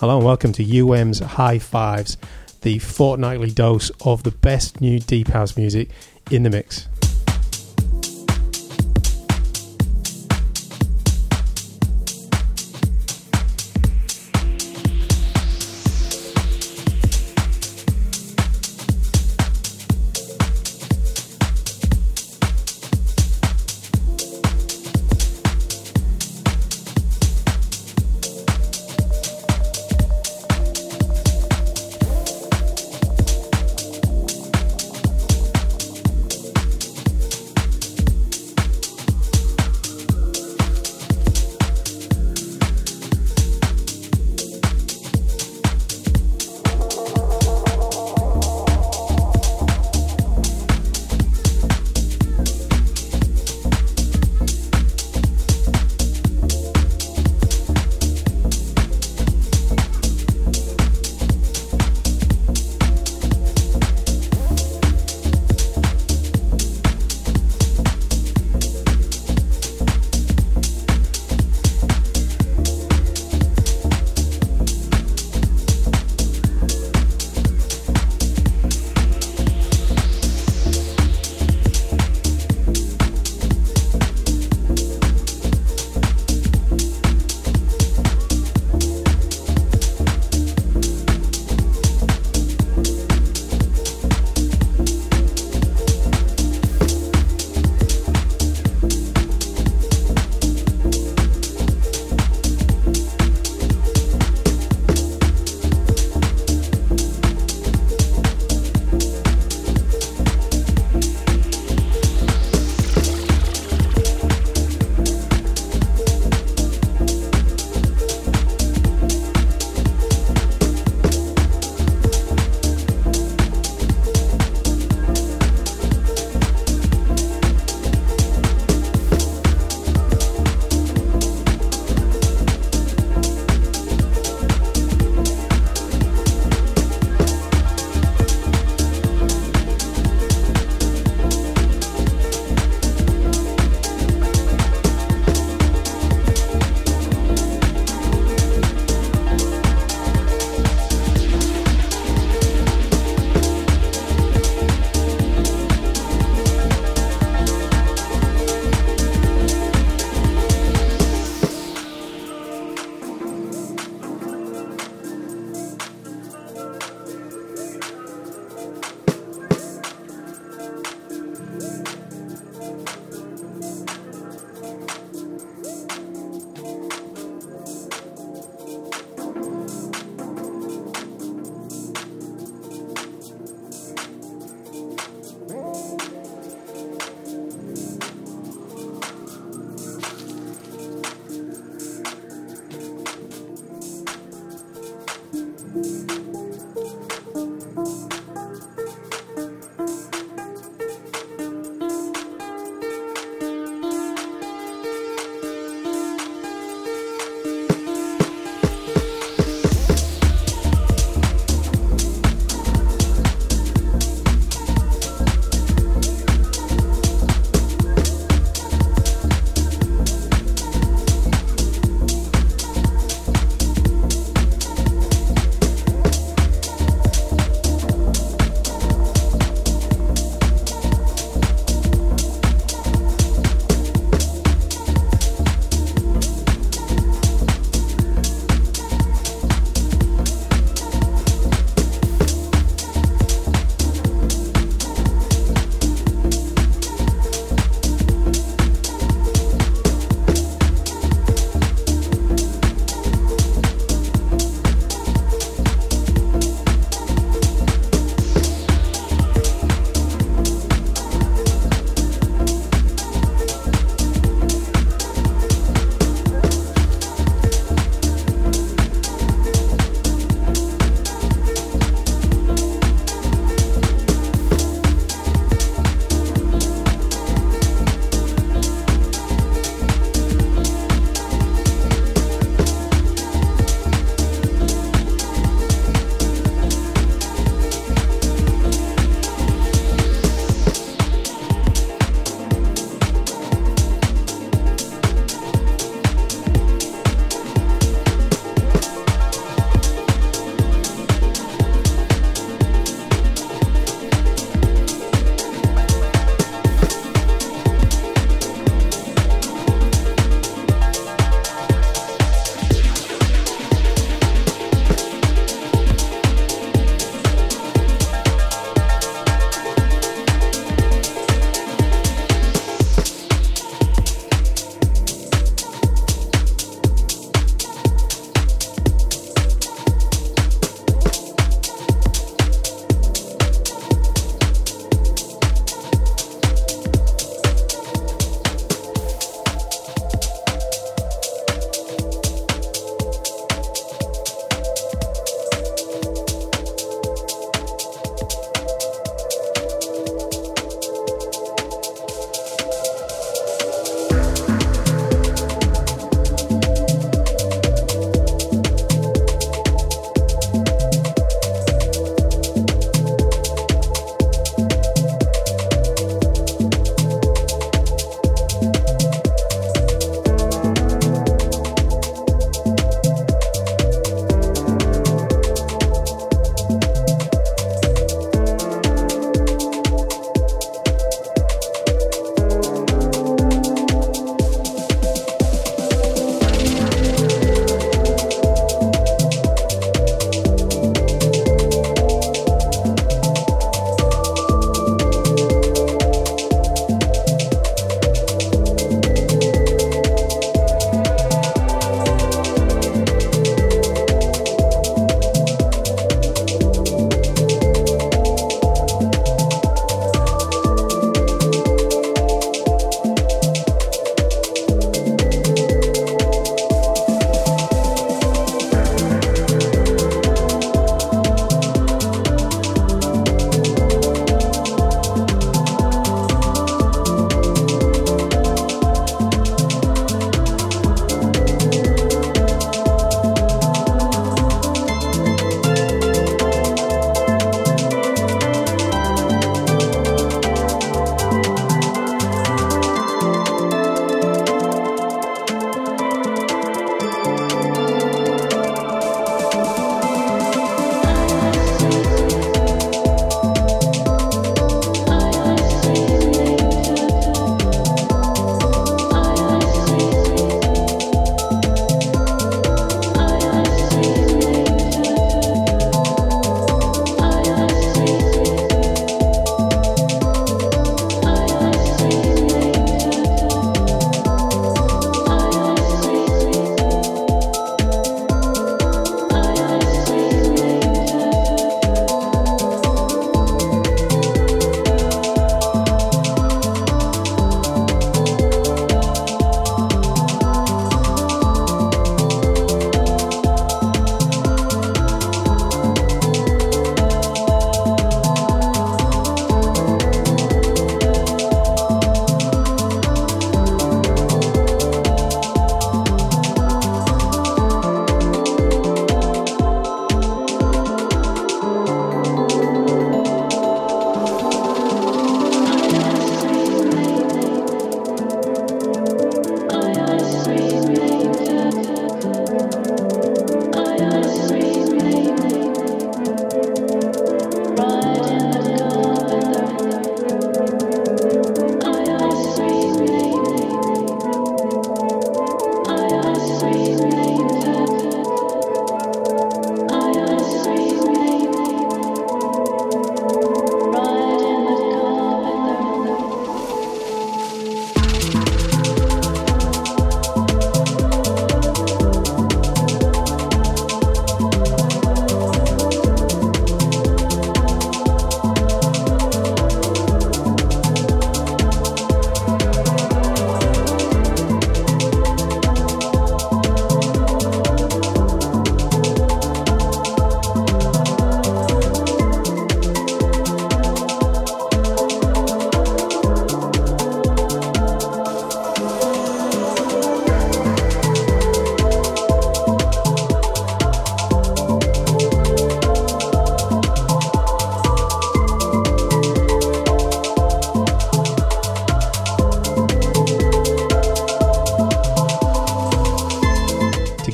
Hello and welcome to UM's High Fives, the fortnightly dose of the best new deep house music in the mix.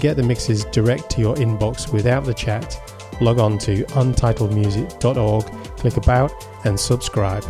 Get the mixes direct to your inbox without the chat, log on to untitledmusic.org, click About, and subscribe.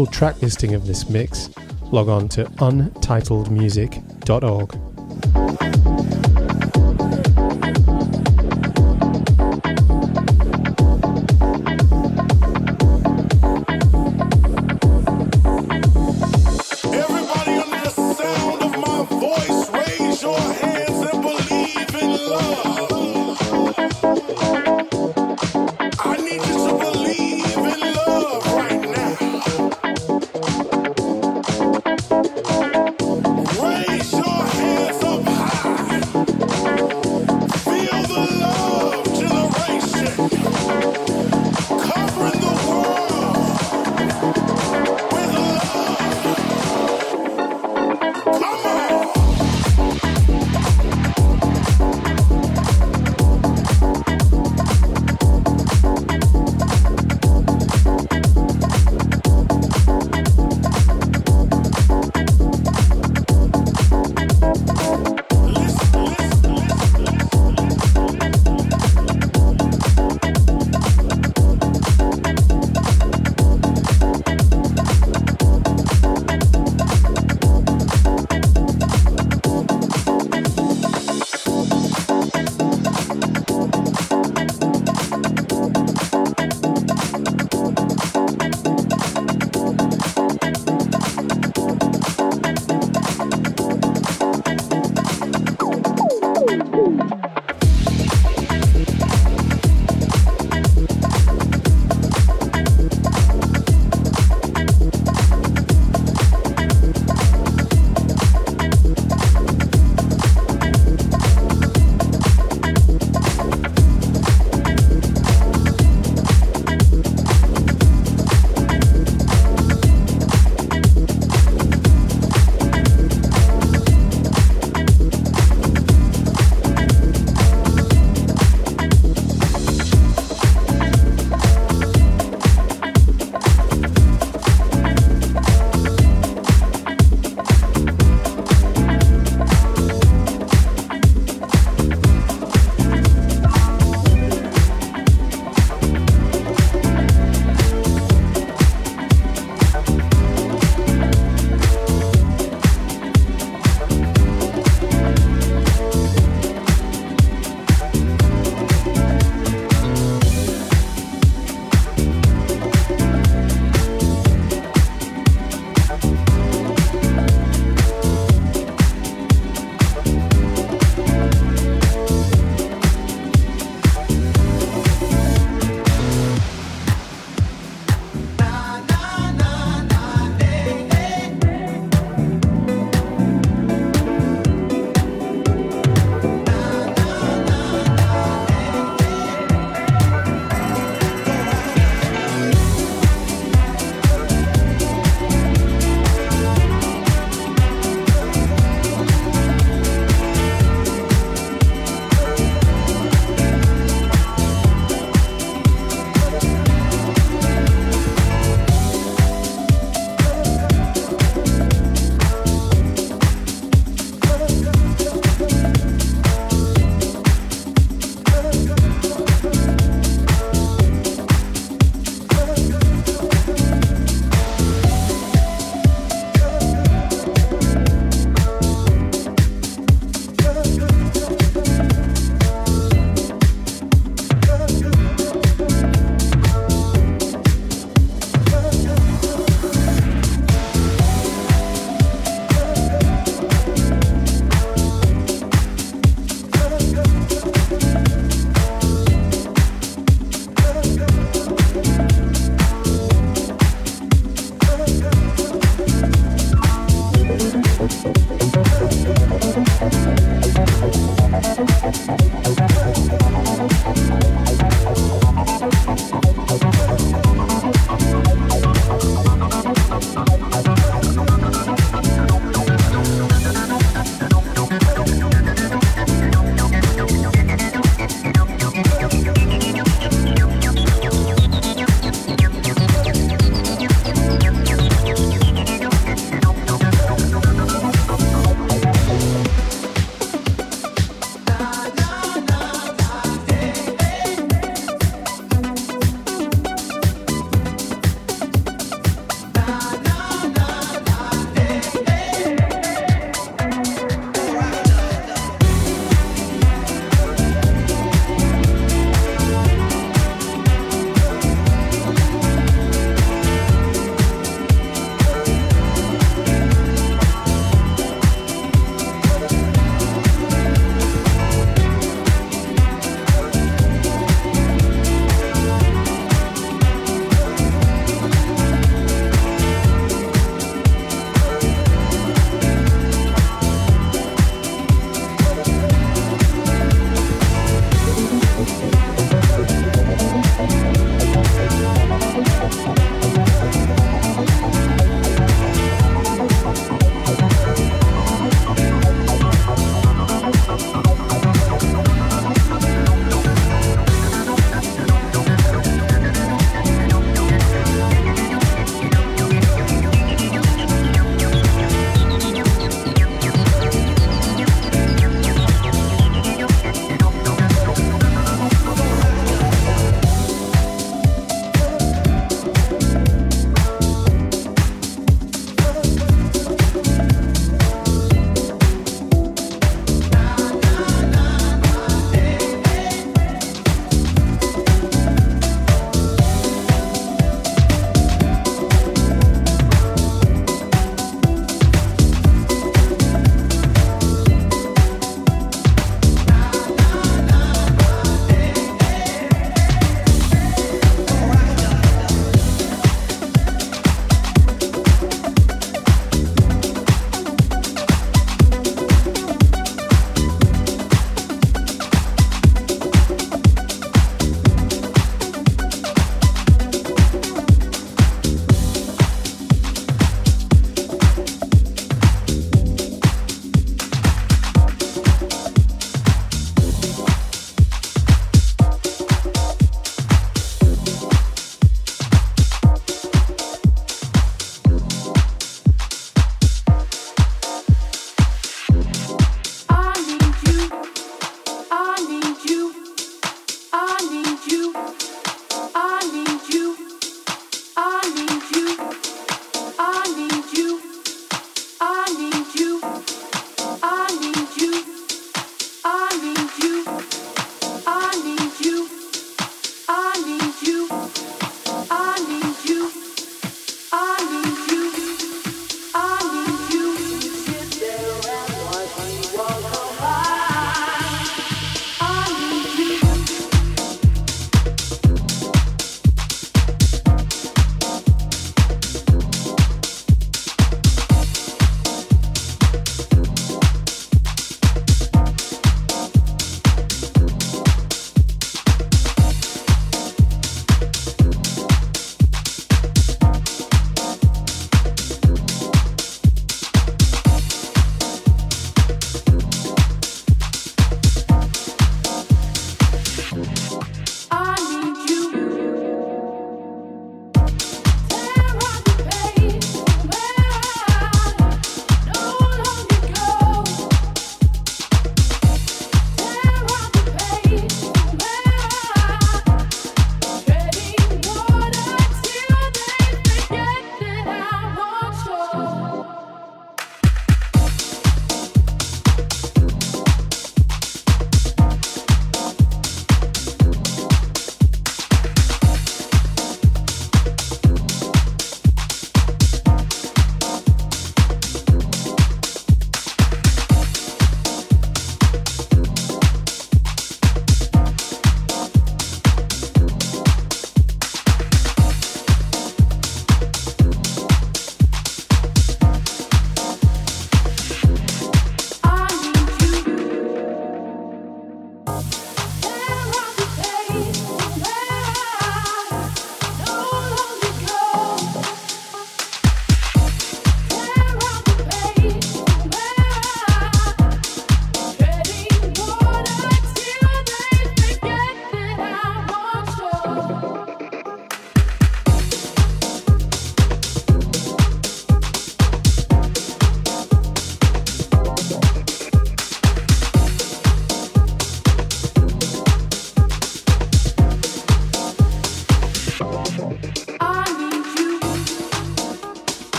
Full track listing of this mix, log on to untitledmusic.org.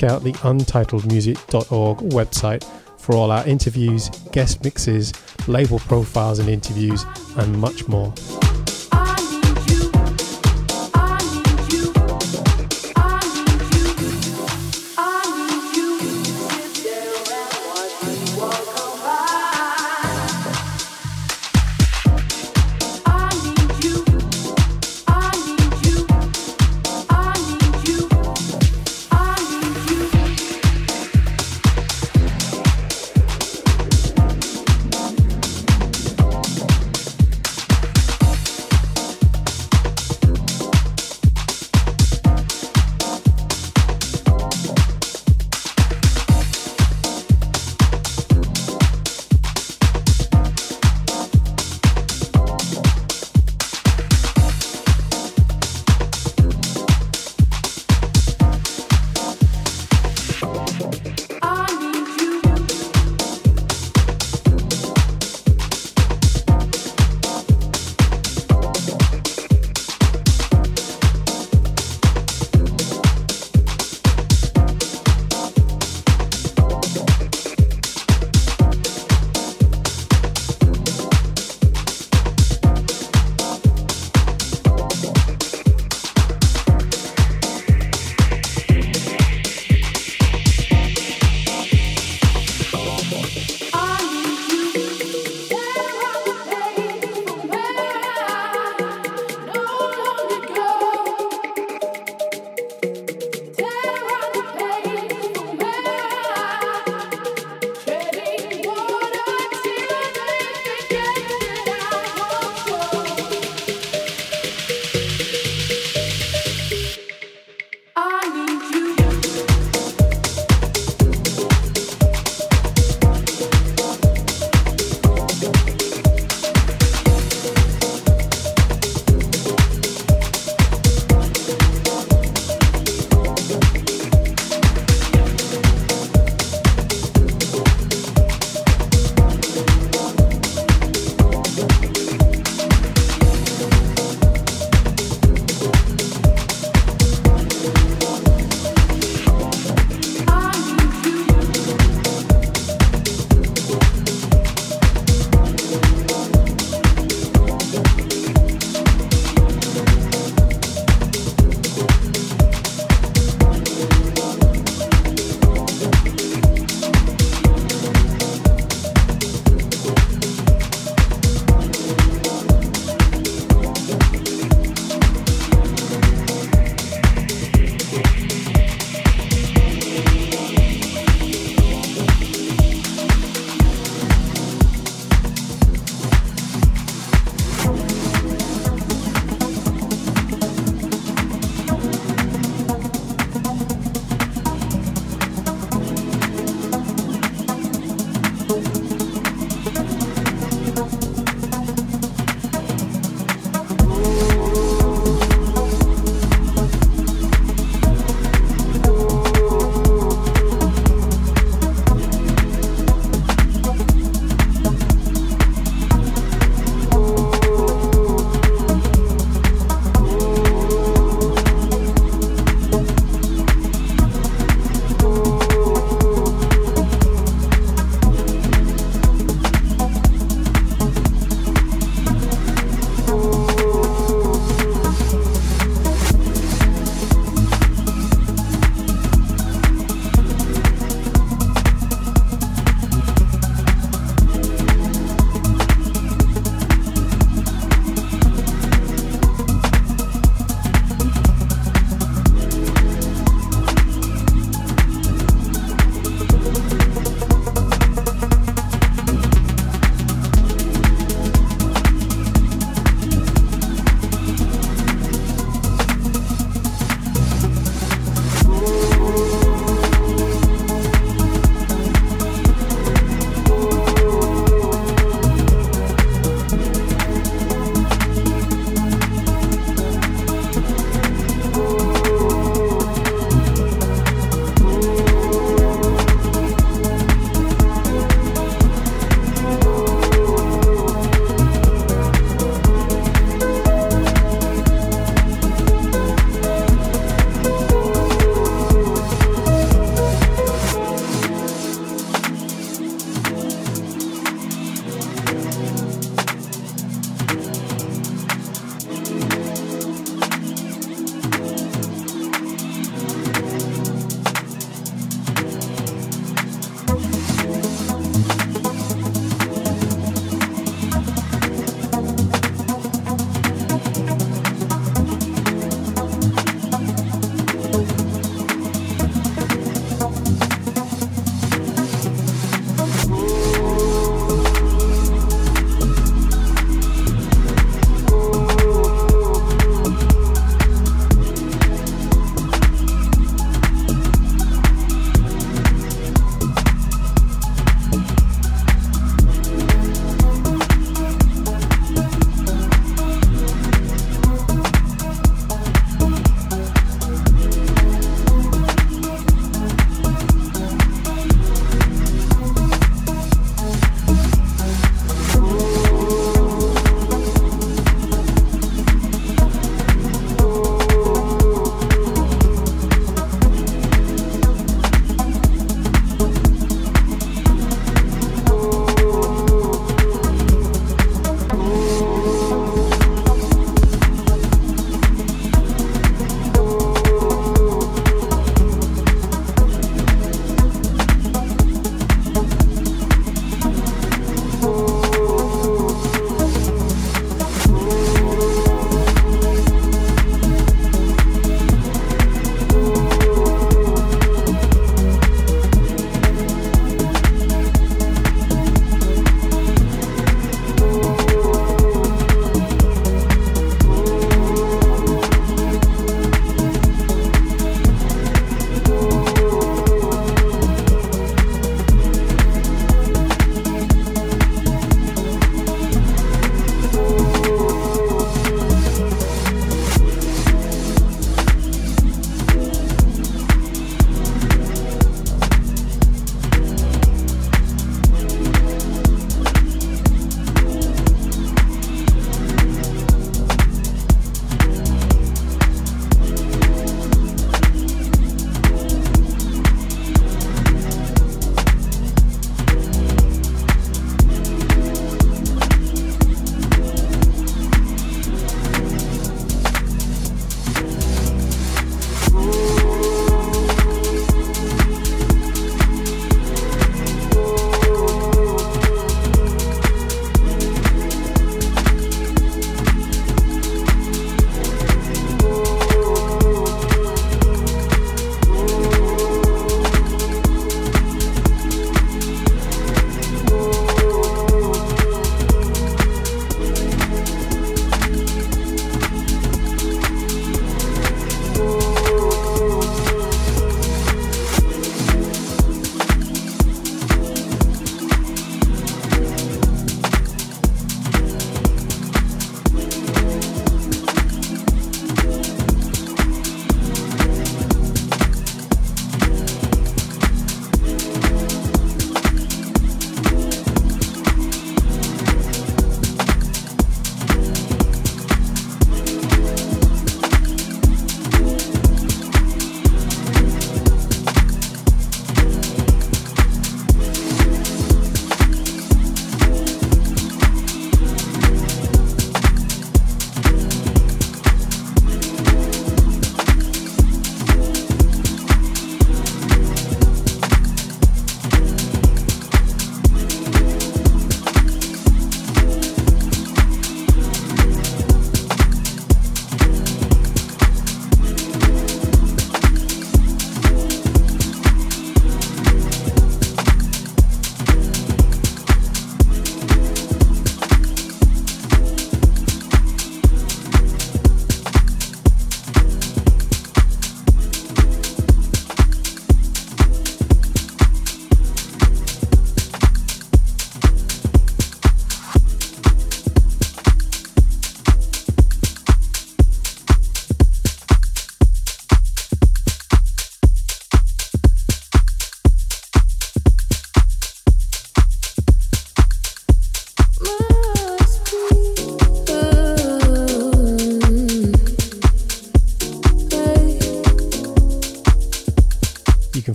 check out the untitledmusic.org website for all our interviews, guest mixes, label profiles and interviews, and much more.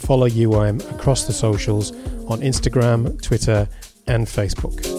Follow UIM um, across the socials on Instagram, Twitter, and Facebook.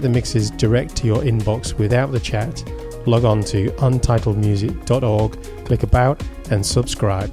Get the mixes direct to your inbox without the chat, log on to untitledmusic.org, click About, and subscribe.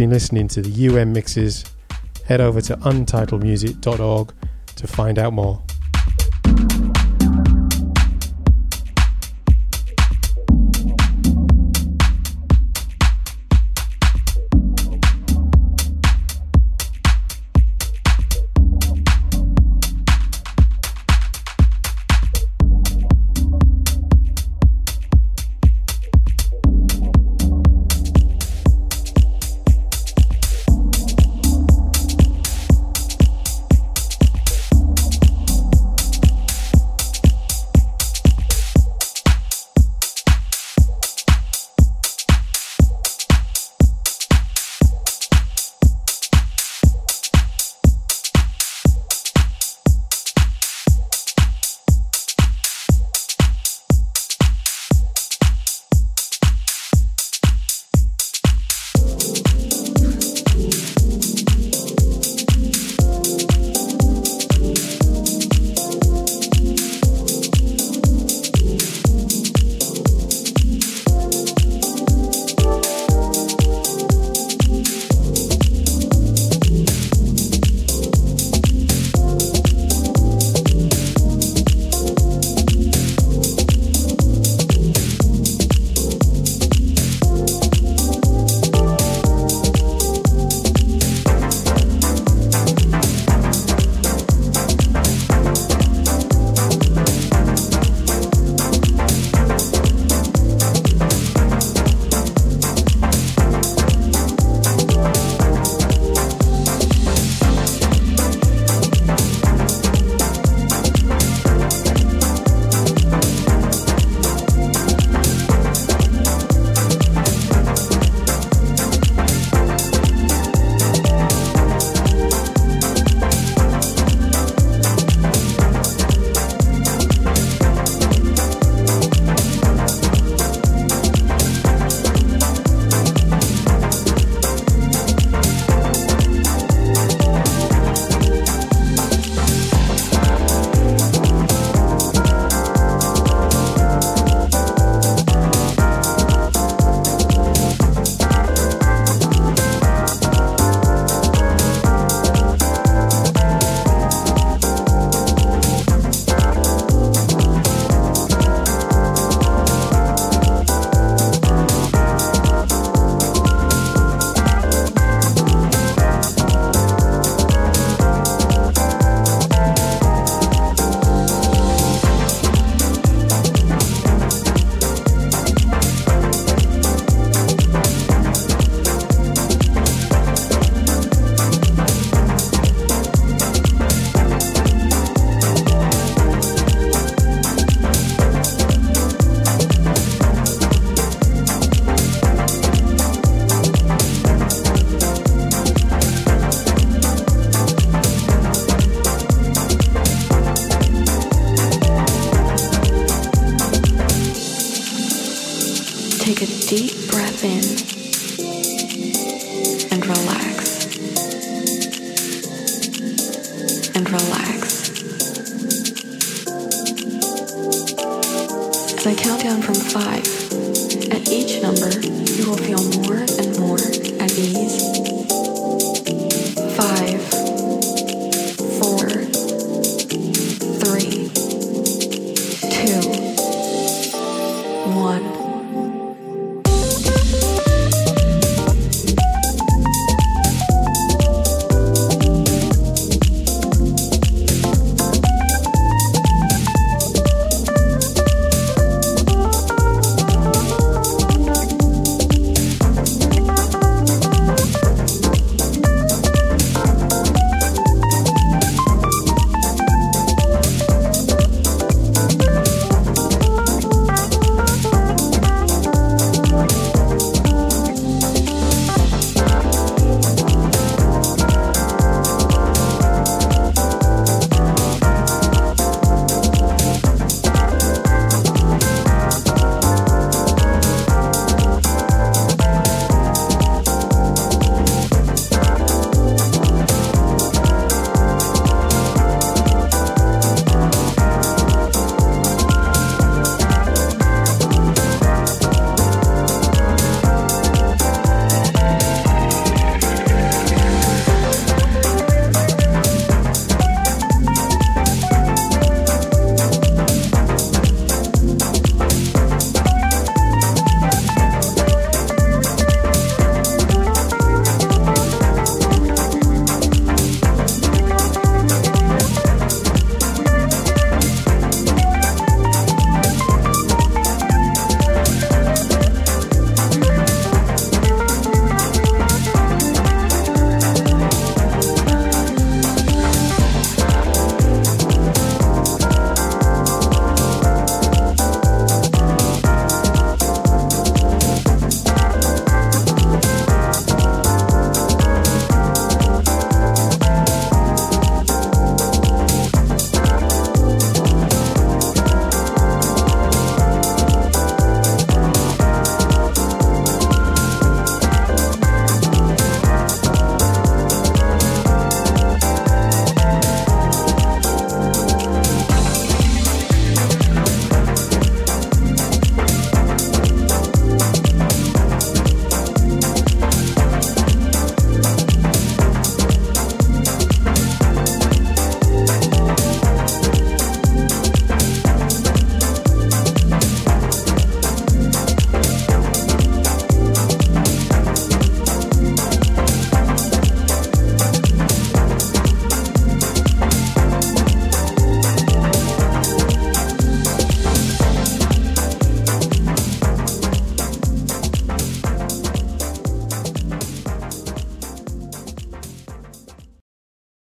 Been listening to the UM mixes. Head over to untitledmusic.org to find out more.